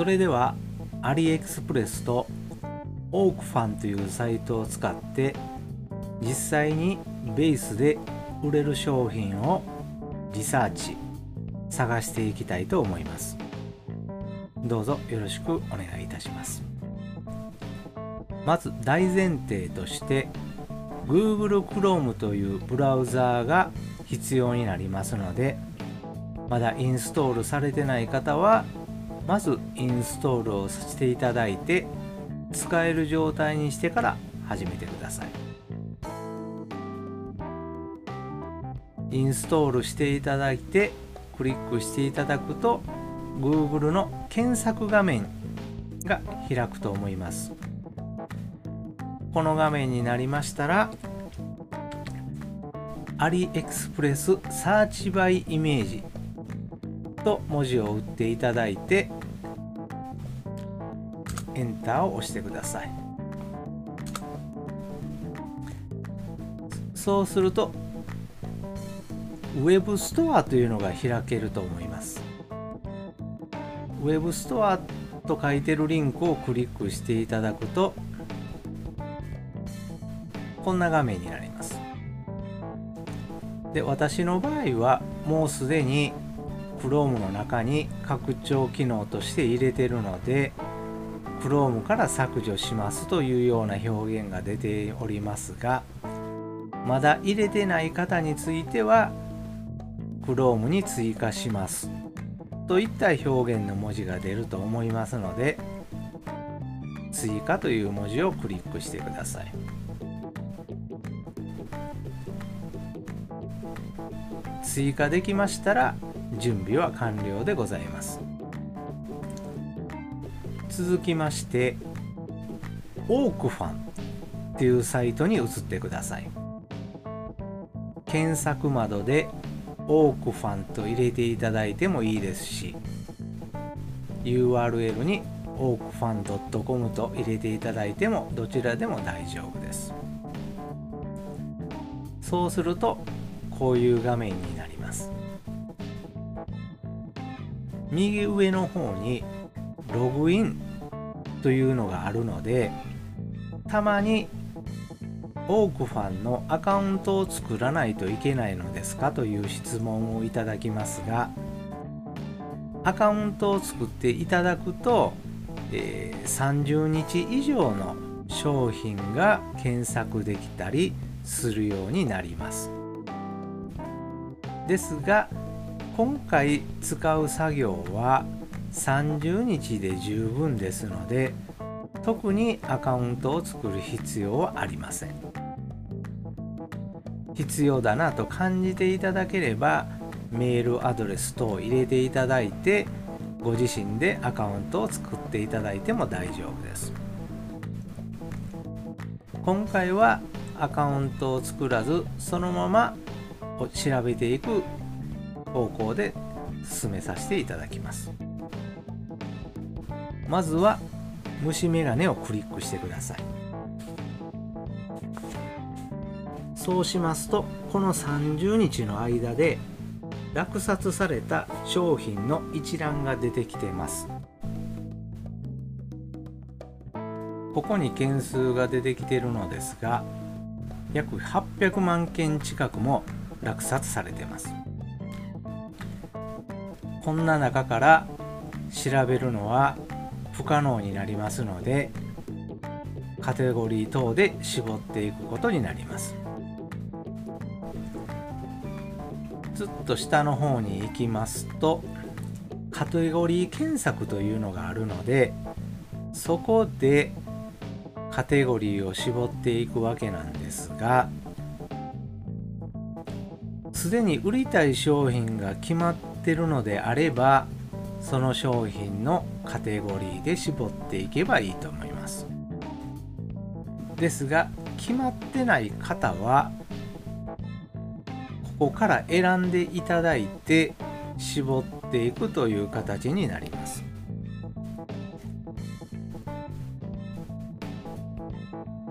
それではアリエクスプレスとオークファンというサイトを使って実際にベースで売れる商品をリサーチ探していきたいと思います。どうぞよろしくお願いいたします。まず大前提として Google Chrome というブラウザーが必要になりますのでまだインストールされてない方はまずインストールをしていただいて使える状態にしてから始めてください。インストールしていただいてクリックしていただくと Google の検索画面が開くと思います。この画面になりましたらアリエクスプレスサーチバイイメージと文字を打っていただいてエンターを押してください。そうするとウェブストアというのが開けると思います。ウェブストアと書いてるリンクをクリックしていただくとこんな画面になります。で私の場合はもうすでに Chrome の中に拡張機能として入れてるので Chrome から削除しますというような表現が出ておりますがまだ入れてない方については Chrome に追加します。といった表現の文字が出ると思いますので追加という文字をクリックしてください。追加できましたら準備は完了でございます。続きましてオークファンっていうサイトに移ってください。検索窓でオークファンと入れていただいてもいいですし URL にオークファン .com と入れていただいてもどちらでも大丈夫です。そうするとこういう画面になります。右上の方にログインというのがあるのでたまに多くファンのアカウントを作らないといけないのですかという質問をいただきますがアカウントを作っていただくと、えー、30日以上の商品が検索できたりするようになります。ですが今回使う作業は30日で十分ですので特にアカウントを作る必要はありません。必要だなと感じていただければメールアドレス等を入れていただいてご自身でアカウントを作っていただいても大丈夫です。今回はアカウントを作らずそのまま調べていく方向で進めさせていただきます。まずは虫眼鏡をクリックしてください。そうしますとこの30日の間で落札された商品の一覧が出てきてます。ここに件数が出てきてるのですが約800万件近くも落札されてます。こんな中から調べるのは不可能になりますのでカテゴリー等で絞っていくことになります。ずっと下の方に行きますとカテゴリー検索というのがあるのでそこでカテゴリーを絞っていくわけなんですがすでに売りたい商品が決まってるのであればその商品のカテゴリーで絞っていけばいいと思います。ですが決まってない方はここから選んでいただいて絞っていくという形になります。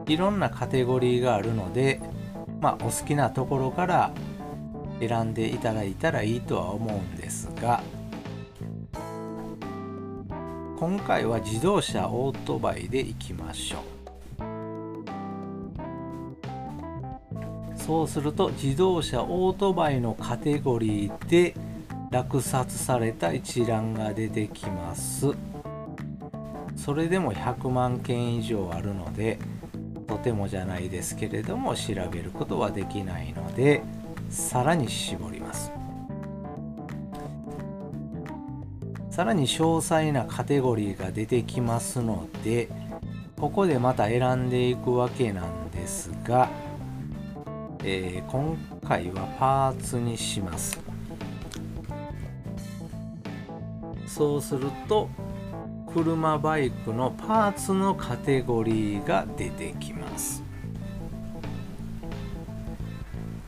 いろんなカテゴリーがあるので、まあ、お好きなところから選んでいただいたらいいとは思うんですが今回は自動車オートバイでいきましょう。そうすると自動車オートバイのカテゴリーで落札された一覧が出てきます。それでも100万件以上あるのでとてもじゃないですけれども調べることはできないのでさらに絞りさらに詳細なカテゴリーが出てきますのでここでまた選んでいくわけなんですが、えー、今回はパーツにします。そうすると車バイクのパーツのカテゴリーが出てきます。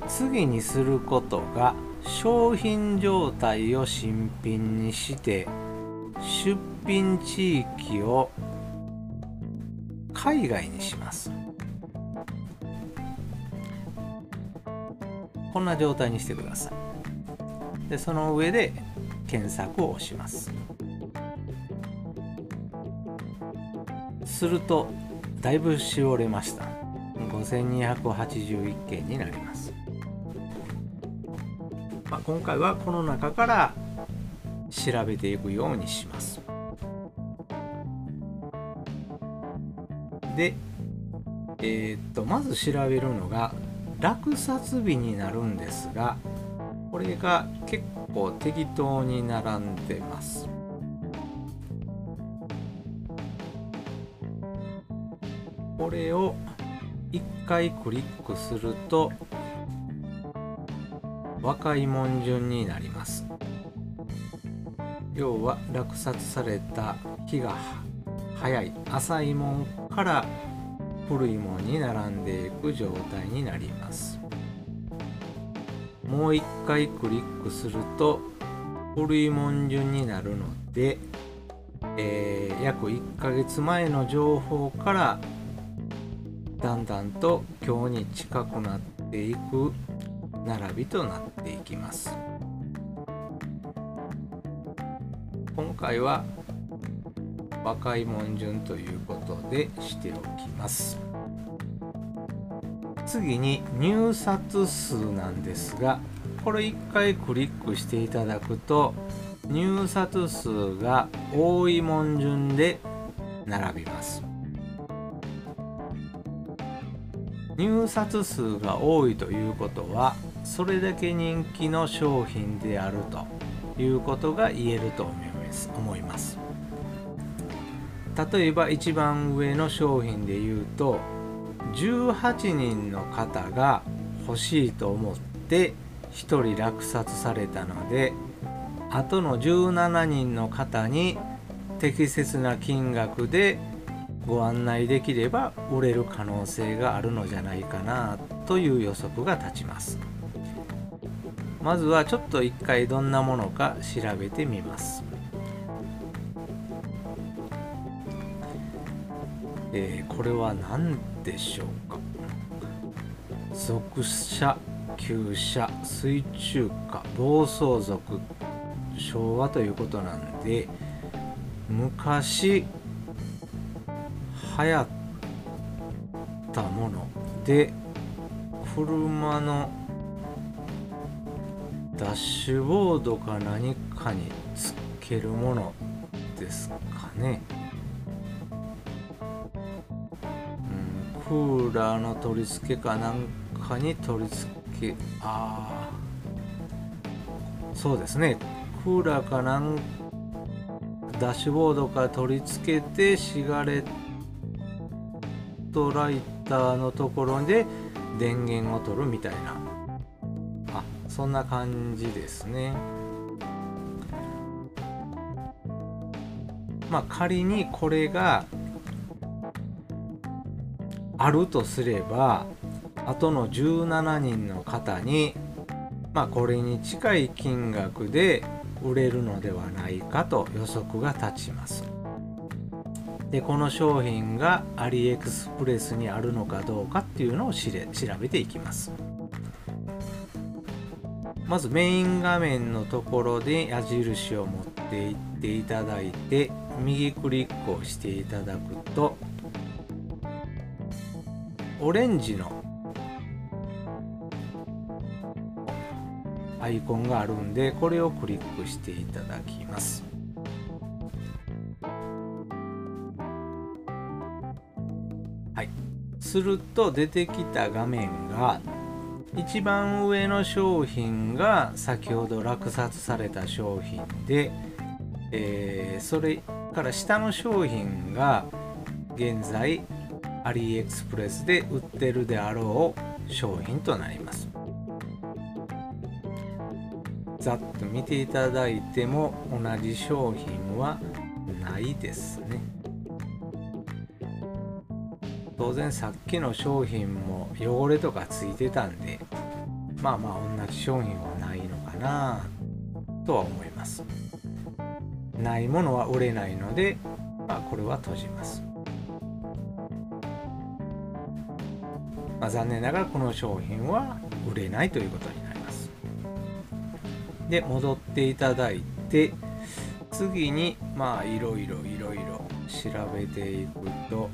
次にすることが商品状態を新品にして出品地域を海外にします。こんな状態にしてください。でその上で検索を押します。するとだいぶ絞れました。5281件になります、まあ、今回はこの中から調べていくようにします。でえー、っとまず調べるのが落札日になるんですがこれが結構適当に並んでます。これを1回クリックすると若いもん順になります。要は落札された日が早い浅いもんから古いもんに並んでいく状態になります。もう一回クリックすると古いもん順になるので、えー、約1ヶ月前の情報からだんだんと今日に近くなっていく並びとなっていきます。今回は若いもん順ということでしておきます。次に入札数なんですがこれ1回クリックしていただくと入札数が多いもん順で並びます。入札数が多いということはそれだけ人気の商品であるということが言えると思います。思います。例えば一番上の商品で言うと18人の方が欲しいと思って1人落札されたのであとの17人の方に適切な金額でご案内できれば売れる可能性があるのじゃないかなという予測が立ちます。まずはちょっと一回どんなものか調べてみます。えー、これは何でしょうか？属車旧車水中化暴走族昭和ということなんで昔流行ったもので車のダッシュボードか何かにつけるものですかね。クーラーの取り付けかなんかに取り付けああそうですね。クーラーかなんダッシュボードから取り付けてシガレットライターのところで電源を取るみたいな。あそんな感じですね。まあ仮にこれがあるとすればあとの17人の方にまあこれに近い金額で売れるのではないかと予測が立ちます。でこの商品がアリエクスプレスにあるのかどうかっていうのを調べていきます。まずメイン画面のところで矢印を持っていっていただいて右クリックをしていただくとオレンジのアイコンがあるんでこれをクリックしていただきます。はい。すると出てきた画面が一番上の商品が先ほど落札された商品で、えー、それから下の商品が現在アリエクスプレスで売ってるであろう商品となります。ざっと見ていただいても同じ商品はないですね。当然さっきの商品も汚れとかついてたんでまあまあ同じ商品はないのかなとは思います。ないものは売れないので、まあ、これは閉じます。まあ、残念ながらこの商品は売れないということになります。で戻っていただいて次にまあいろいろいろいろ調べていくと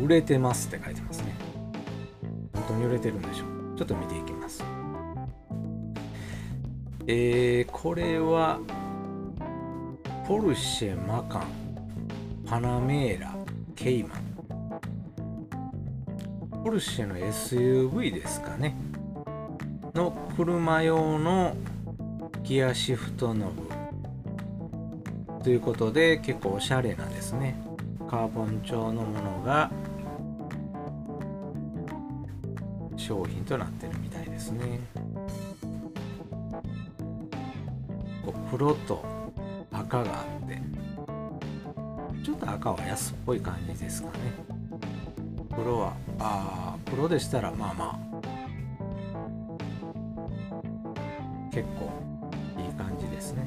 売れてますって書いてますね。本当に売れてるんでしょう。ちょっと見ていきます。えー、これはポルシェマカンパナメーラケイマン。ポルシェの SUV ですかね。の車用のギアシフトノブ。ということで結構おしゃれなんですね。カーボン調のものが商品となってるみたいですね。黒と赤があってちょっと赤は安っぽい感じですかね黒はああ黒でしたらまあまあ結構いい感じですね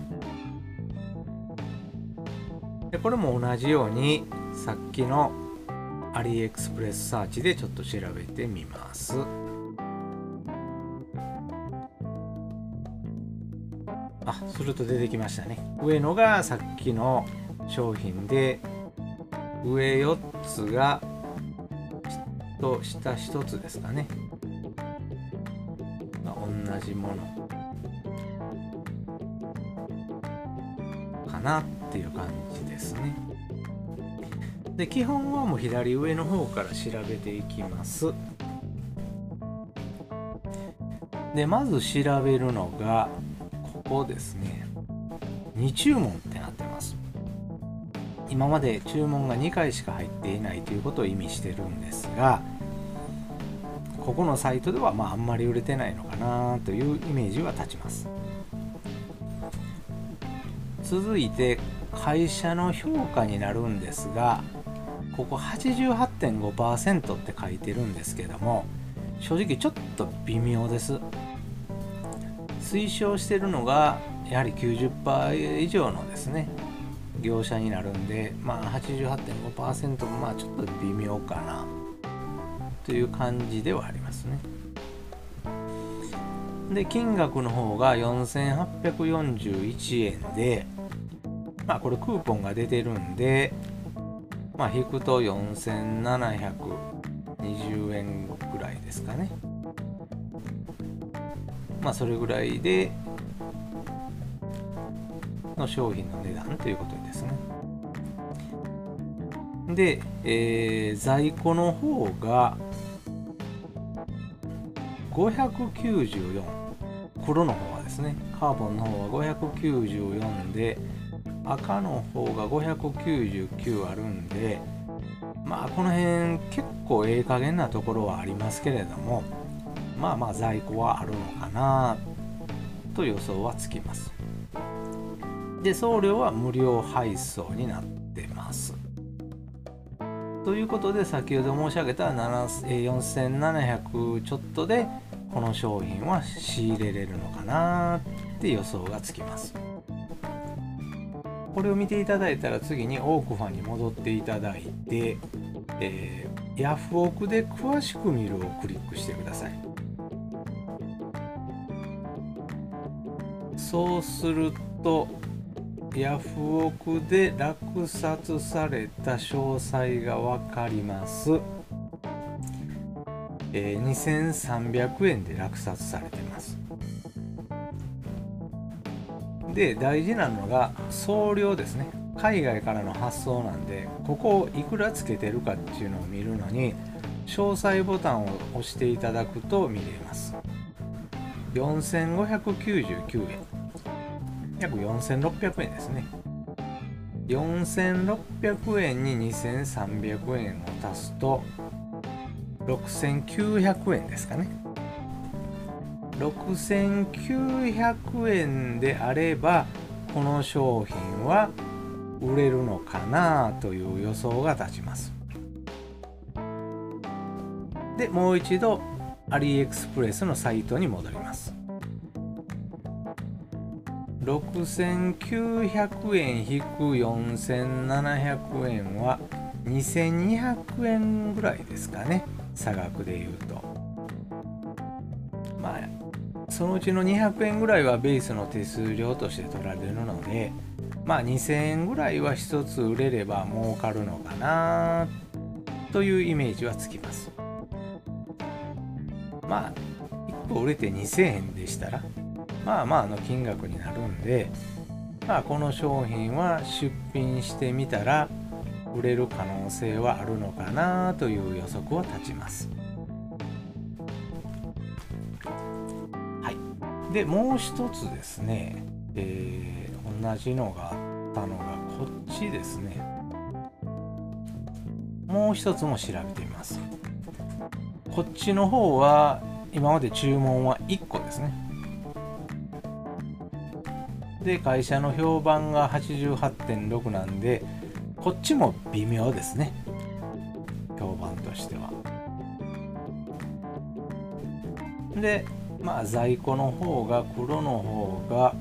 でこれも同じようにさっきのアリエクスプレスサーチでちょっと調べてみます。すると出てきましたね。上のがさっきの商品で上4つがと下1つですかね、まあ、同じもの。かなっていう感じですね。で基本はもう左上の方から調べていきます。でまず調べるのがこですね。2注文ってなってます。今まで注文が2回しか入っていないということを意味してるんですがここのサイトではまああんまり売れてないのかなというイメージは立ちます。続いて会社の評価になるんですがここ88.5%って書いてるんですけども正直ちょっと微妙です。推奨してるのがやはり90%以上のですね業者になるんでまあ88.5%もまあちょっと微妙かなという感じではありますね。で金額の方が4841円でまあこれクーポンが出てるんでまあ引くと4720円ぐらいですかね。まあそれぐらいでの商品の値段ということですね。で、えー、在庫の方が594黒の方はですねカーボンの方は594で赤の方が599あるんでまあこの辺結構ええ加減なところはありますけれどもまあまあ在庫はあるのかなと予想はつきます。で送料は無料配送になってます。ということで先ほど申し上げた4700ちょっとでこの商品は仕入れれるのかなって予想がつきます。これを見ていただいたら次にオークファンに戻っていただいて、えーヤフオクで詳しく見るをクリックしてください。そうするとヤフオクで落札された詳細が分かります、えー、2300円で落札されてます。で大事なのが送料ですね。海外からの発送なんでここをいくらつけてるかっていうのを見るのに詳細ボタンを押していただくと見れます。4599円。約4600円ですね。4600円に2300円を足すと6900円ですかね。6900円であればこの商品は売れるのかなという予想が立ちます。でもう一度アリエクスプレスのサイトに戻ります。6900円引く4700円は2200円ぐらいですかね。差額で言うと。まあそのうちの200円ぐらいはベースの手数料として取られるのでまあ2000円ぐらいは1つ売れれば儲かるのかなというイメージはつきます。まあ1個売れて2000円でしたらまあまあの金額になるんで、まあ、この商品は出品してみたら売れる可能性はあるのかなという予測は立ちます。はい、でもう一つですね、えー、同じのがあったのがこっちですね。もう一つも調べてみます。こっちの方は今まで注文は1個ですね。で会社の評判が88.6なんでこっちも微妙ですね。評判としては。でまあ在庫の方が黒の方が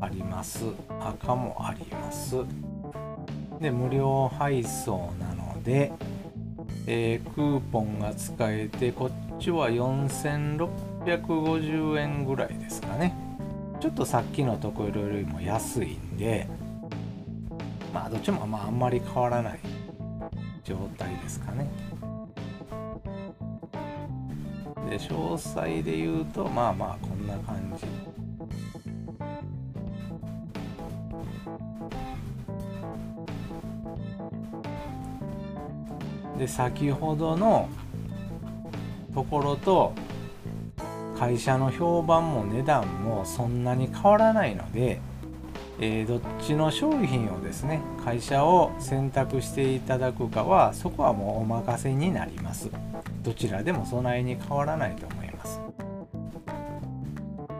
あります。赤もあります。で無料配送なので、えー、クーポンが使えてこっちは4650円ぐらいですかね。ちょっとさっきのところよりも安いんでまあどっちもまああんまり変わらない状態ですかね。で詳細で言うとまあまあこんな感じ。で先ほどのところと会社の評判も値段もそんなに変わらないので、えー、どっちの商品をですね会社を選択していただくかはそこはもうお任せになります。どちらでもそないに変わらないと思います。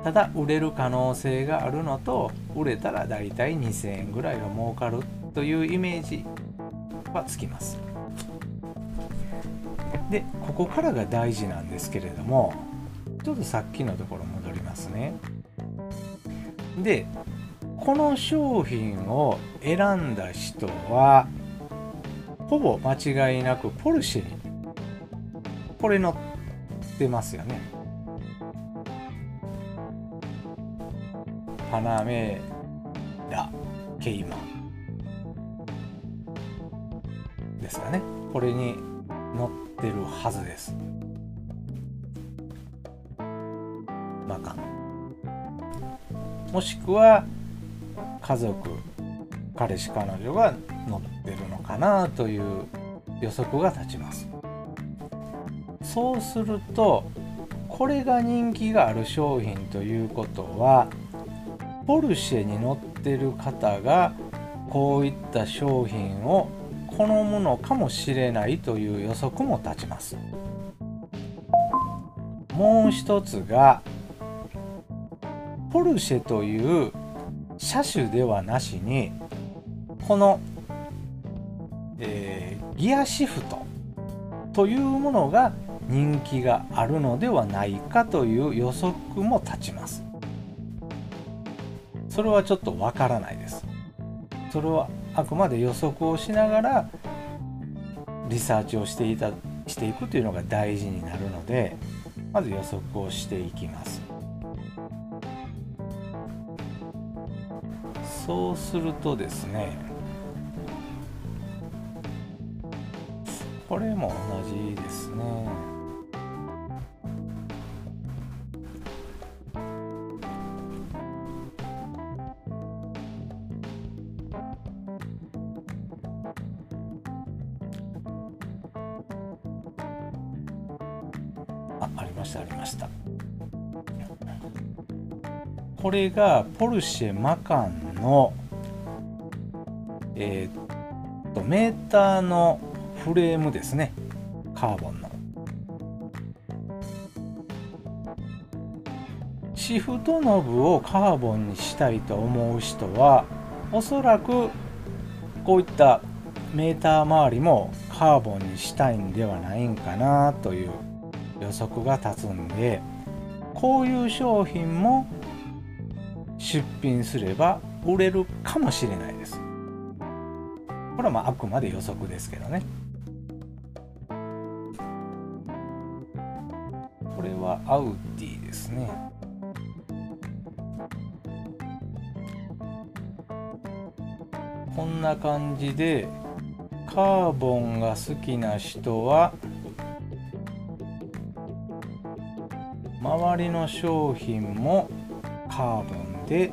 ただ売れる可能性があるのと売れたらだいたい2000円ぐらいは儲かるというイメージはつきます。でここからが大事なんですけれどもちょっとさっきのところ戻りますね。でこの商品を選んだ人はほぼ間違いなくポルシェにこれ乗ってますよね。パナメラケイマン。ですかね。これに乗ってるはずです。マカもしくは家族彼氏彼女が乗ってるのかなという予測が立ちます。そうするとこれが人気がある商品ということはポルシェに乗ってる方がこういった商品を好むのかもしれないという予測も立ちます。もう一つがポルシェという車種ではなしにこの、えー、ギアシフトというものが人気があるのではないかという予測も立ちます。それはちょっとわからないです。それはあくまで予測をしながらリサーチをしていたしていくというのが大事になるのでまず予測をしていきます。そうするとですねこれも同じですね。あありましたありました。これがポルシェマカンのえー、っとメーターのフレームですね。カーボンの。シフトノブをカーボンにしたいと思う人はおそらくこういったメーター周りもカーボンにしたいんではないんかなという予測が立つんでこういう商品も出品すれば売れるかもしれないです。これはまああくまで予測ですけどね。これはアウディですね。こんな感じでカーボンが好きな人は周りの商品もカーボンで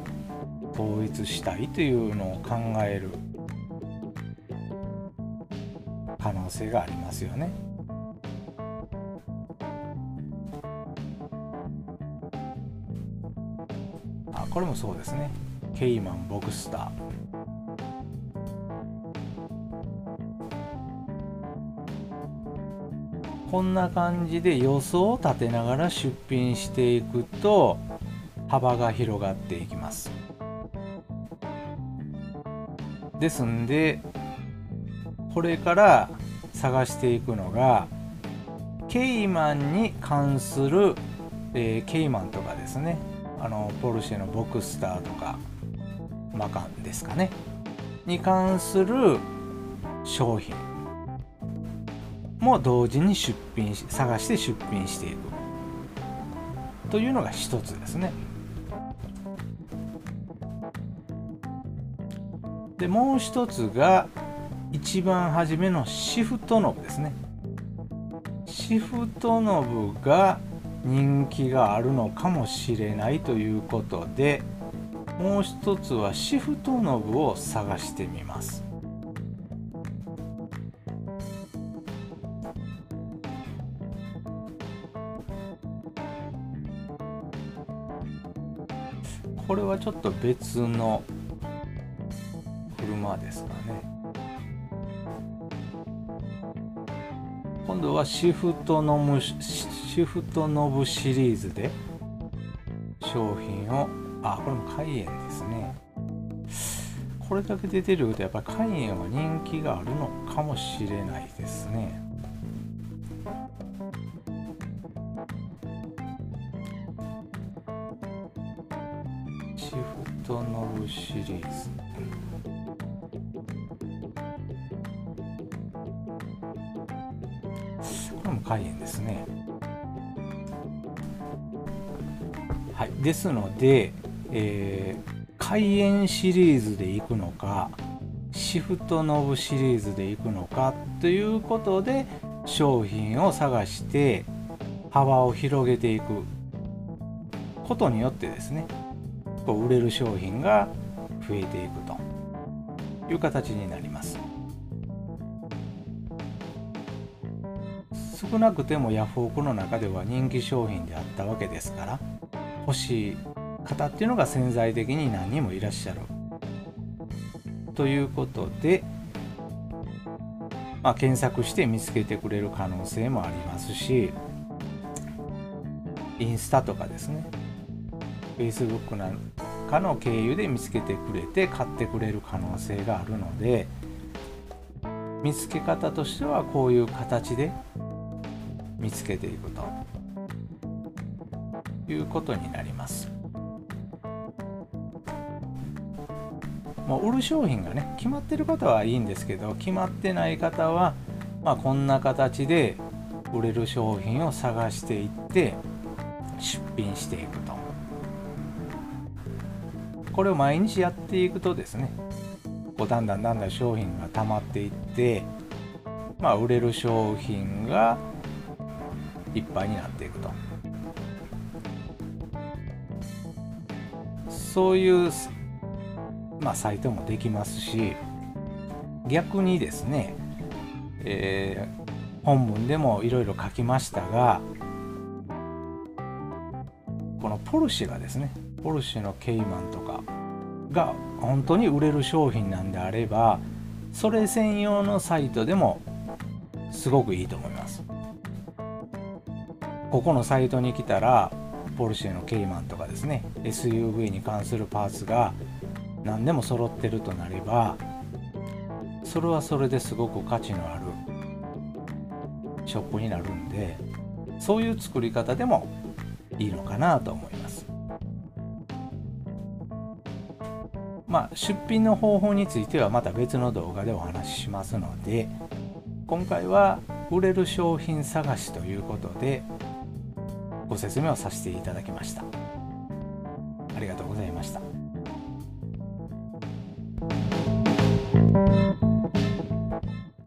統一したいというのを考える可能性がありますよね。あこれもそうですね。ケイマンボクスター。こんな感じで予想を立てながら出品していくと幅が広がっていきますですんでこれから探していくのがケイマンに関する、えー、ケイマンとかですね。あのポルシェのボクスターとかマカンですかね。に関する商品。も同時に出品し探して出品していく。というのが一つですね。でもう一つが一番初めのシフトノブですね。シフトノブが人気があるのかもしれないということでもう一つはシフトノブを探してみます。これはちょっと別の車ですかね。今度はシフトノブシフトノブシリーズで商品をあこれもカイエンですね。これだけ出てるとやっぱりカイエンは人気があるのかもしれないですね。シフトノブシリーズ。ですので、えー、海塩シリーズでいくのかシフトノブシリーズでいくのかということで商品を探して幅を広げていくことによってですねこう売れる商品が増えていくという形になります。少なくてもヤフオクの中では人気商品であったわけですから欲しい方っていうのが潜在的に何人もいらっしゃるということで、まあ、検索して見つけてくれる可能性もありますしインスタとかですね。Facebook なんかの経由で見つけてくれて買ってくれる可能性があるので見つけ方としてはこういう形で見つけていくと。いうことになります。もう売る商品がね決まってる方はいいんですけど決まってない方はまあ、こんな形で売れる商品を探していって出品していくとこれを毎日やっていくとですねこうだんだんだんだん商品が溜まっていってまあ売れる商品がいっぱいになっていくとそういう、まあ、サイトもできますし逆にですね、えー、本文でもいろいろ書きましたがこのポルシェがですねポルシェのケイマンとかが本当に売れる商品なんであればそれ専用のサイトでもすごくいいと思います。ここのサイトに来たらポルシェのケイマンとかですね SUV に関するパーツが何でも揃ってるとなればそれはそれですごく価値のあるショップになるんでそういう作り方でもいいのかなと思います。まあ出品の方法についてはまた別の動画でお話ししますので今回は売れる商品探しということでご説明をさせていただきました。ありがとう